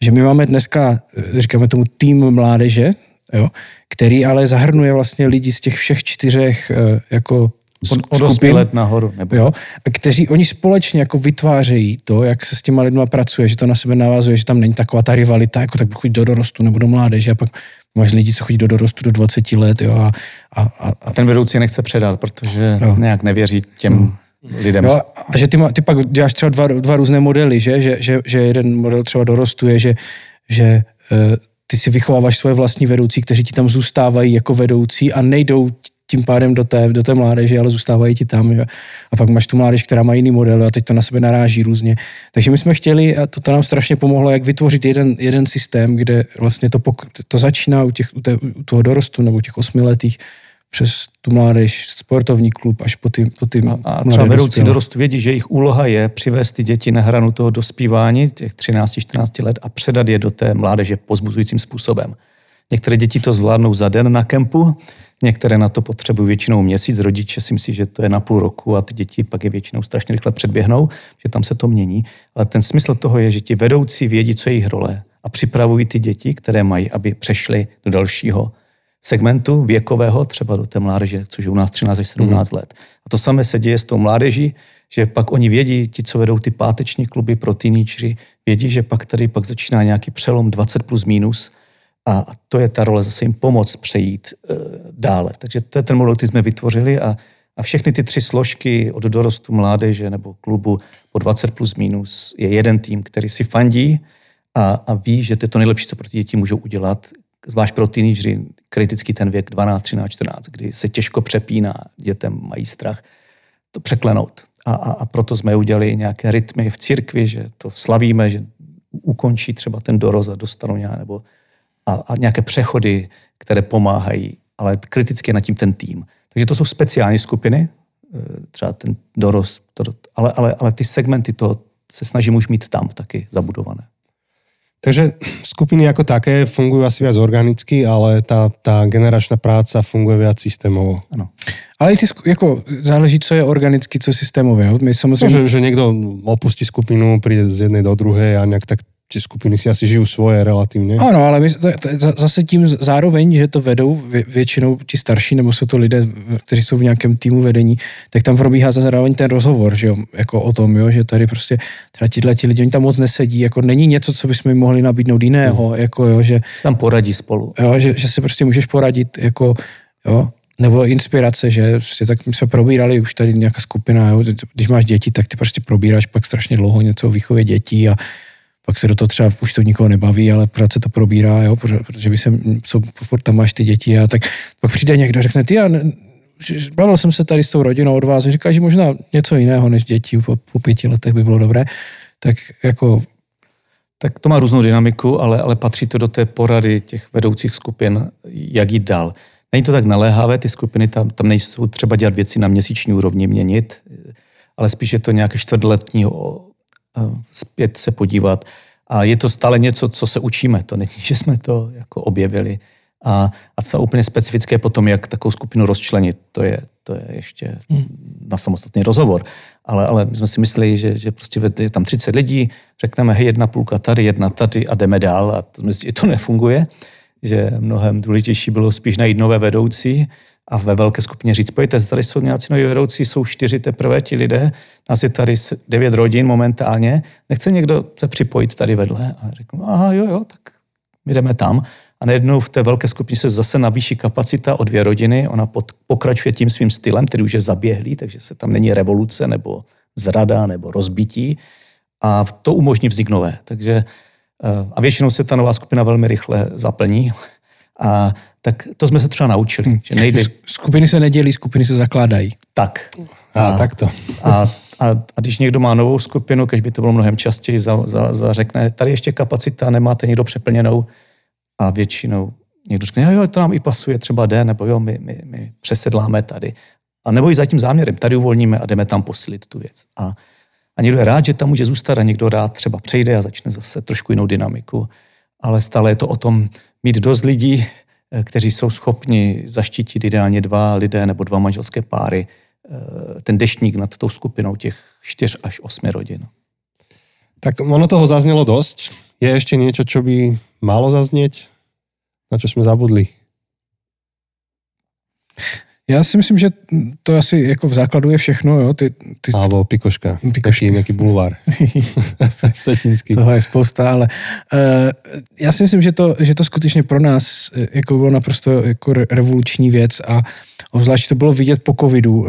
že my máme dneska, říkáme tomu tým mládeže, jo, který ale zahrnuje vlastně lidi z těch všech čtyřech eh, jako od, od skupin, let nahoru. Nebo... Jo, a kteří oni společně jako vytvářejí to, jak se s těma lidma pracuje, že to na sebe navazuje, že tam není taková ta rivalita, jako tak chodit do dorostu nebo do mládeže a pak máš lidi, co chodí do dorostu do 20 let. Jo, a, a, a, a ten vedoucí nechce předat, protože jo. nějak nevěří těm hmm. lidem. Jo, a že ty, ty pak děláš třeba dva, dva různé modely, že? Že, že, že jeden model třeba dorostuje, že, že uh, ty si vychováváš svoje vlastní vedoucí, kteří ti tam zůstávají jako vedoucí a nejdou tím pádem do té, do té mládeže, ale zůstávají ti tam. Že? A pak máš tu mládež, která má jiný model a teď to na sebe naráží různě. Takže my jsme chtěli, a to, to nám strašně pomohlo, jak vytvořit jeden, jeden systém, kde vlastně to, to začíná u, těch, u, té, u toho dorostu nebo u těch osmiletých, přes tu mládež, sportovní klub až po ty, po ty A, a třeba vedoucí dorostu vědí, že jejich úloha je přivést ty děti na hranu toho dospívání, těch 13-14 let a předat je do té mládeže pozbuzujícím způsobem. Některé děti to zvládnou za den na kempu, některé na to potřebují většinou měsíc, rodiče si myslí, že to je na půl roku a ty děti pak je většinou strašně rychle předběhnou, že tam se to mění. Ale ten smysl toho je, že ti vedoucí vědí, co je jejich role a připravují ty děti, které mají, aby přešly do dalšího segmentu věkového, třeba do té mládeže, což je u nás 13 až 17 mm. let. A to samé se děje s tou mládeží, že pak oni vědí, ti, co vedou ty páteční kluby pro teenagery, vědí, že pak tady pak začíná nějaký přelom 20 plus minus a to je ta role zase jim pomoct přejít e, dále. Takže to je ten model, který jsme vytvořili a, a všechny ty tři složky od dorostu mládeže nebo klubu po 20 plus minus je jeden tým, který si fandí a, a ví, že to je to nejlepší, co pro ty děti můžou udělat, zvlášť pro teenagery, kritický ten věk 12, 13, 14, kdy se těžko přepíná, dětem mají strach to překlenout. A, a, a proto jsme udělali nějaké rytmy v církvi, že to slavíme, že ukončí třeba ten doroz a dostanou nějak, nebo a, a nějaké přechody, které pomáhají, ale kriticky na tím ten tým. Takže to jsou speciální skupiny, e, třeba ten dorost, ale, ale, ale ty segmenty to se snažím už mít tam taky zabudované. Takže skupiny jako také fungují asi viac organicky, ale ta, ta generačná práca funguje viac systémovo. Ano. Ale i ty, jako záleží, co je organicky, co systémové. My samozřejmě... No, že, že někdo opustí skupinu, přijde z jedné do druhé a nějak tak ty skupiny si asi žijú svoje relativně. Ano, ale my, to, to, zase tím zároveň, že to vedou vě, většinou ti starší, nebo jsou to lidé, kteří jsou v nějakém týmu vedení, tak tam probíhá zároveň ten rozhovor, že jo, jako o tom, jo, že tady prostě teda tihle ti lidi, oni tam moc nesedí, jako není něco, co bychom jim mohli nabídnout jiného, hmm. jako jo, že... Tam poradí spolu. Jo, že, že si prostě můžeš poradit, jako, jo, nebo inspirace, že prostě tak my jsme probírali už tady nějaká skupina, jo, když máš děti, tak ty prostě probíráš pak strašně dlouho něco o výchově dětí a pak se do toho třeba už to nikoho nebaví, ale pořád se to probírá, jo, protože by se, jsou, furt tam máš ty děti a tak pak přijde někdo řekne, ty já bavil jsem se tady s tou rodinou od vás, říká, že možná něco jiného než děti po, po pěti letech by bylo dobré, tak jako tak to má různou dynamiku, ale, ale patří to do té porady těch vedoucích skupin, jak jít dál. Není to tak naléhavé, ty skupiny tam, tam nejsou třeba dělat věci na měsíční úrovni měnit, ale spíš je to nějaké čtvrtletní zpět se podívat. A je to stále něco, co se učíme. To není, že jsme to jako objevili. A, a co úplně specifické potom, jak takovou skupinu rozčlenit, to je, to je ještě hmm. na samostatný rozhovor. Ale, ale my jsme si mysleli, že, že prostě je tam 30 lidí, řekneme, hej, jedna půlka tady, jedna tady a jdeme dál a to, to nefunguje. Že mnohem důležitější bylo spíš najít nové vedoucí a ve velké skupině říct, pojďte, tady jsou nějací noví vedoucí, jsou čtyři teprve ti lidé, nás je tady devět rodin momentálně, nechce někdo se připojit tady vedle? A řeknu, aha, jo, jo, tak my jdeme tam. A najednou v té velké skupině se zase navýší kapacita o dvě rodiny, ona pod, pokračuje tím svým stylem, který už je zaběhlý, takže se tam není revoluce nebo zrada nebo rozbití a to umožní vznik nové. Takže eh, a většinou se ta nová skupina velmi rychle zaplní a tak to jsme se třeba naučili. Hmm. Že nejde... Skupiny se nedělí, skupiny se zakládají. Tak. A, a tak to. A, a, a když někdo má novou skupinu, když by to bylo mnohem častěji, za, za, za řekne, tady ještě kapacita, nemáte někdo přeplněnou a většinou někdo řekne, jo, jo, to nám i pasuje, třeba den, nebo jo, my, my, my přesedláme tady. A nebo i za tím záměrem, tady uvolníme a jdeme tam posilit tu věc. A, a někdo je rád, že tam může zůstat a někdo rád třeba přejde a začne zase trošku jinou dynamiku. Ale stále je to o tom mít dost lidí, kteří jsou schopni zaštítit ideálně dva lidé nebo dva manželské páry eh, ten deštník nad tou skupinou těch čtyř až osmi rodin. Tak ono toho zaznělo dosť. Je ešte niečo, čo by malo zaznieť? Na čo sme zabudli? Já si myslím, že to asi jako v základu je všechno, jo. Ty, ty, Alebo pikoška. Pikoška. Taký nejaký bulvár. Vsetinský. toho je spousta, ale uh, já si myslím, že to, že to skutečně pro nás eh, jako bylo naprosto jako re- revoluční věc a obzvlášť to bylo vidět po covidu, uh,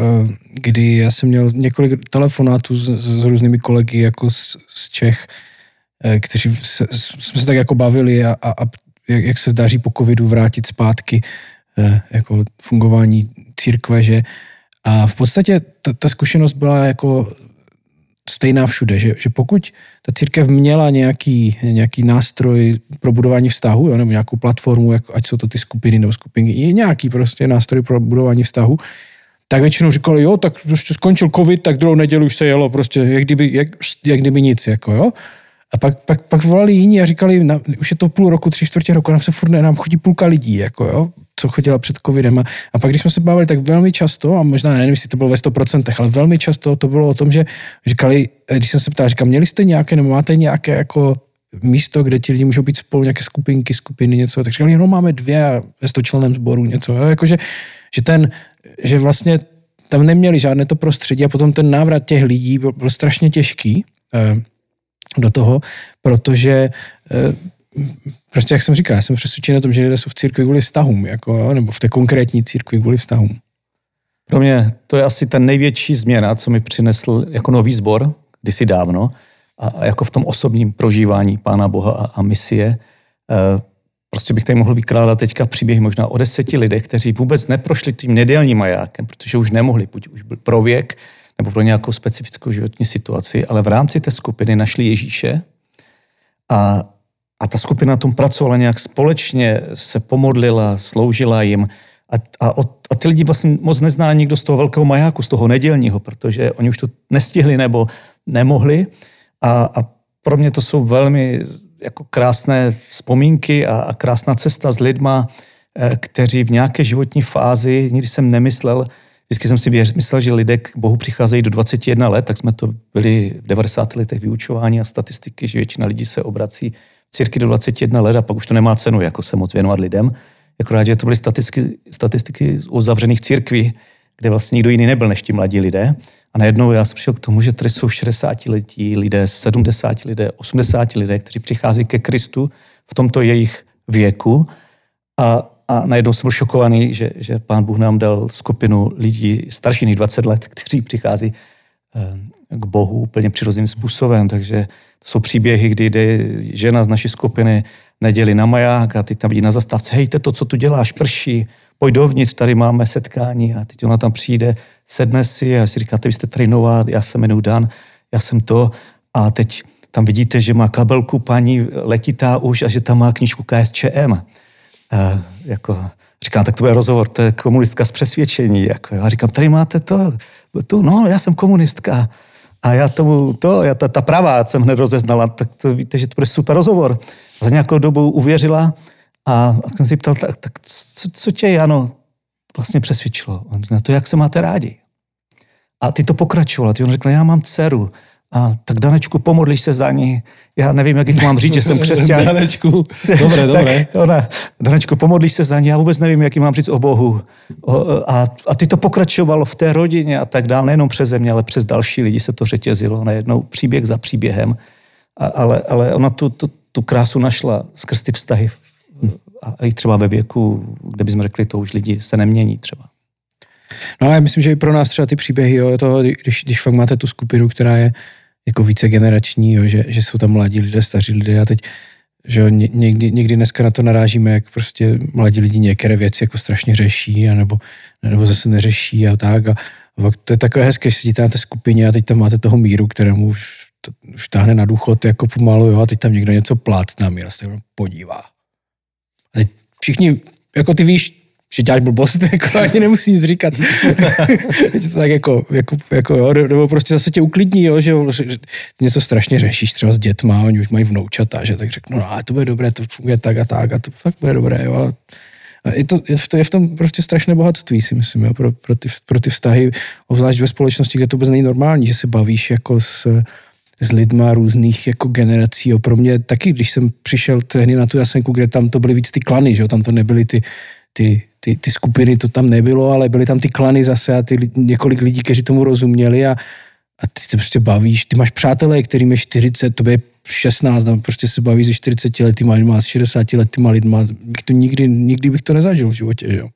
kdy já jsem měl několik telefonátů s, s různými kolegy jako z, z Čech, uh, kteří se, jsme se tak jako bavili a, a, a jak, jak se daří po covidu vrátit zpátky uh, jako fungování církve, že a v podstatě ta, ta zkušenost byla jako stejná všude, že, že pokud ta církev měla nějaký, nějaký nástroj pro budování vztahu, jo, nebo nějakou platformu, jako, ať jsou to ty skupiny nebo skupinky, je nějaký prostě nástroj pro budování vztahu, tak většinou říkali, jo, tak už skončil covid, tak druhou neděli už se jelo prostě, jak kdyby, jak, jak kdyby nic, jako jo. A pak, pak, pak volali jiní a říkali, na, už je to půl roku, tři čtvrtě roku, nám se furt nám chodí půlka lidí, jako jo, co chodila před covidem. A, a pak, když jsme se bavili, tak velmi často, a možná nevím, jestli to bylo ve 100%, ale velmi často to bylo o tom, že říkali, když jsem se ptal, říkám, měli jste nějaké, nebo máte nějaké jako místo, kde ti lidi můžou být spolu, nějaké skupinky, skupiny, něco, tak říkali, no máme dvě ve stočleném sboru, něco, jo, jakože, že ten, že vlastně tam neměli žádné to prostředí a potom ten návrat těch lidí byl, byl strašně těžký. Eh, do toho, protože prostě, jak jsem říkal, já jsem přesvědčený o tom, že lidé jsou v církvi kvůli vztahům, jako, nebo v té konkrétní církvi kvůli vztahům. Pro mě to je asi ta největší změna, co mi přinesl jako nový sbor, kdysi dávno, a, jako v tom osobním prožívání Pána Boha a, misie. E, prostě bych tady mohl vykládat teďka příběhy možná o deseti lidech, kteří vůbec neprošli tím nedělním majákem, protože už nemohli, buď už byl pro věk, nebo pro nějakou specifickou životní situaci, ale v rámci té skupiny našli Ježíše a, a ta skupina na tom pracovala nějak společně, se pomodlila, sloužila jim. A, a, a ty lidi vlastně moc nezná nikdo z toho velkého majáku, z toho nedělního, protože oni už to nestihli nebo nemohli. A, a pro mě to jsou velmi jako krásné vzpomínky a, a krásná cesta s lidma, eh, kteří v nějaké životní fázi, nikdy jsem nemyslel, Vždycky jsem si myslel, že lidé k Bohu přicházejí do 21 let, tak jsme to byli v 90. letech vyučování a statistiky, že většina lidí se obrací v círky do 21 let a pak už to nemá cenu, jako se moc věnovat lidem. Akorát, že to byly statistiky, statistiky u zavřených církví, kde vlastně nikdo jiný nebyl než ti mladí lidé. A najednou já jsem přišel k tomu, že tady jsou 60 letí lidé, 70 lidé, 80 lidé, kteří přichází ke Kristu v tomto jejich věku. A a najednou jsem byl šokovaný, že, že pán Bůh nám dal skupinu lidí starší než 20 let, kteří přichází eh, k Bohu úplně přirozeným způsobem. Takže to jsou příběhy, kdy jde žena z naší skupiny neděli na maják a ty tam vidí na zastávce, hejte to, co tu děláš, prší, pojď dovnitř, tady máme setkání. A teď ona tam přijde, sedne si a si říkáte, vy jste tady nová, já jsem jmenuji Dan, já jsem to. A teď tam vidíte, že má kabelku paní letitá už a že tam má knížku KSČM jako, říkám, tak to bude rozhovor, to je komunistka z přesvědčení. Jako, a říkám, tady máte to, tu, no, já jsem komunistka. A já tomu, to, já ta, ta pravá jsem hned rozeznala, tak to víte, že to bude super rozhovor. Za nějakou dobu uvěřila a, a jsem si ptal, tak, tak co, co tě, Jano, vlastně přesvědčilo? Na to, jak se máte rádi. A ty to pokračovala. Ty on řekl, já mám dceru a tak Danečku, pomodlíš se za ní. Já nevím, jak to mám říct, že jsem křesťan. Danečku, dobré, dobré. tak ona, Danečku, pomodlíš se za ní, já vůbec nevím, jaký mám říct o Bohu. O, a, a ty to pokračovalo v té rodině a tak dále, nejenom přes mě, ale přes další lidi se to řetězilo najednou příběh za příběhem. A, ale, ale ona tu, tu, tu krásu našla skrz ty vztahy a i třeba ve věku, kde bychom řekli, to už lidi se nemění třeba. No a já myslím, že i pro nás třeba ty příběhy, jo, toho, když, když fakt máte tu skupinu, která je jako více generační, jo, že, že jsou tam mladí lidé, staří lidé a teď že jo, někdy, někdy dneska na to narážíme, jak prostě mladí lidi některé věci jako strašně řeší, anebo, nebo zase neřeší a tak. A, a to je takové hezké, že sedíte na té skupině a teď tam máte toho míru, kterému už, to, už táhne na důchod jako pomalu, jo, a teď tam někdo něco plácná míra se podívá. A teď všichni, jako ty víš, že děláš blbost, jako ani nemusí nic říkat. že to tak jako, jako, jako jo, nebo prostě zase tě uklidní, jo, že, že něco strašně řešíš třeba s dětma, oni už mají vnoučata, že tak řeknu, no a to bude dobré, to funguje tak a tak a to fakt bude dobré, jo. A je, to, je, to, je v tom prostě strašné bohatství, si myslím, jo, pro, pro, ty, pro ty vztahy, obzvlášť ve společnosti, kde to vůbec není normální, že se bavíš jako s, s lidma různých jako generací. Jo. Pro mě taky, když jsem přišel tehdy na tu jasenku, kde tam to byly víc ty klany, že jo, tam to nebyly ty, ty, ty, ty skupiny, to tam nebylo, ale byly tam ty klany zase a ty několik lidí, kteří tomu rozuměli a, a ty se prostě bavíš, ty máš přátelé, kterým je 40, to je 16, nebo prostě se baví se 40 letýma lidma, s 60 letýma lidma, bych to nikdy, nikdy bych to nezažil v životě, že jo.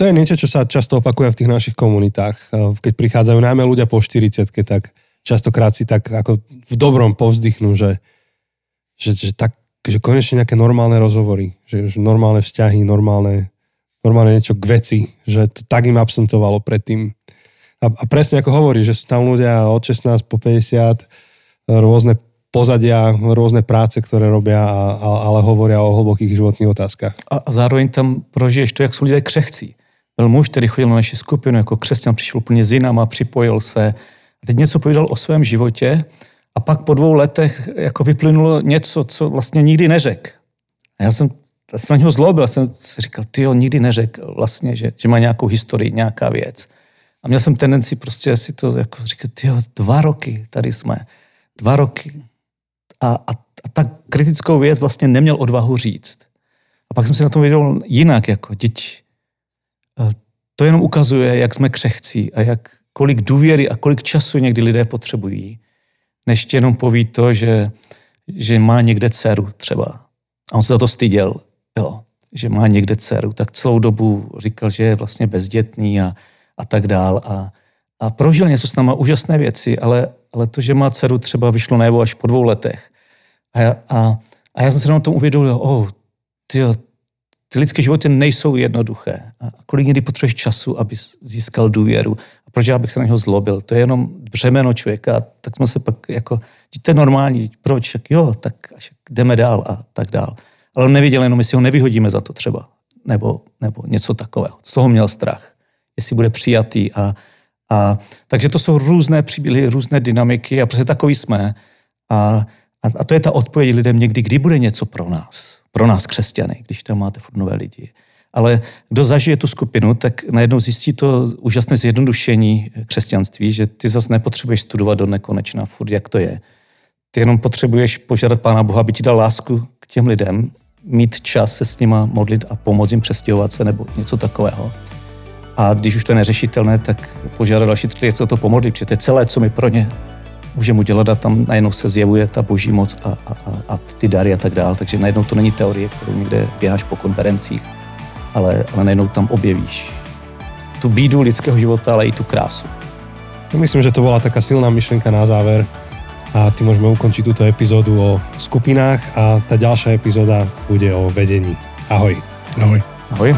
To je niečo, čo sa často opakuje v tých našich komunitách. Keď prichádzajú najmä ľudia po 40 tak častokrát si tak ako v dobrom povzdychnú, že, že, že, tak, že konečne nejaké normálne rozhovory, že, že normálne vzťahy, normálne, normálne niečo k veci, že to tak im absentovalo predtým. A, a presne ako hovorí, že sú tam ľudia od 16 po 50, rôzne pozadia, rôzne práce, ktoré robia, a, a, ale hovoria o hlbokých životních otázkách. A, a zároveň tam prožiješ to, jak jsou lidé křehcí. Byl muž, který chodil na naši skupinu jako křesťan, přišel úplně z jinama, připojil se, a teď něco povídal o svém životě a pak po dvou letech jako vyplynulo něco, co vlastně nikdy neřekl. A já jsem, já jsem na něho zlobil, jsem si říkal, ty jo, nikdy neřekl vlastně, že, že má nějakou historii, nějaká věc. A měl jsem tendenci prostě si to jako říkat, ty jo, dva roky tady jsme, dva roky. A, a, a tak kritickou věc vlastně neměl odvahu říct. A pak jsem si na tom viděl jinak, jako děti. To jenom ukazuje, jak jsme křehcí a jak, kolik důvěry a kolik času někdy lidé potřebují, než jenom poví to, že, že má někde dceru třeba. A on se za to styděl, jo, že má někde dceru. Tak celou dobu říkal, že je vlastně bezdětný a, a tak dál. A, a prožil něco s náma úžasné věci, ale, ale to, že má dceru, třeba vyšlo najevo až po dvou letech. A, a, a já jsem se na tom uvědomil, oh, tyjo, ty lidské životy nejsou jednoduché. A kolik někdy potřebuješ času, aby získal důvěru. Proč já bych se na něho zlobil? To je jenom břemeno člověka. Tak jsme se pak jako, to je normální, proč? Jak jo, tak až jdeme dál a tak dál. Ale on neviděl jenom, jestli ho nevyhodíme za to třeba. Nebo, nebo něco takového. Z toho měl strach. Jestli bude přijatý. A, a, takže to jsou různé příběhy, různé dynamiky a prostě takový jsme. A, a, a to je ta odpověď lidem někdy, kdy bude něco pro nás pro nás křesťany, když tam máte furt nové lidi. Ale kdo zažije tu skupinu, tak najednou zjistí to úžasné zjednodušení křesťanství, že ty zase nepotřebuješ studovat do nekonečna furt, jak to je. Ty jenom potřebuješ požádat Pána Boha, aby ti dal lásku k těm lidem, mít čas se s nima modlit a pomoct jim přestěhovat se nebo něco takového. A když už to je neřešitelné, tak požádat další lidi, co to pomodlit, protože to je celé, co mi pro ně můžeme udělat a tam najednou se zjevuje ta boží moc a, a, a ty dary a tak dále. Takže najednou to není teorie, kterou někde běháš po konferencích, ale, ale najednou tam objevíš tu bídu lidského života, ale i tu krásu. Myslím, že to byla taká silná myšlenka na záver a ty můžeme ukončit tuto epizódu o skupinách a ta ďalšia epizóda bude o vedení. Ahoj. Ahoj. Ahoj.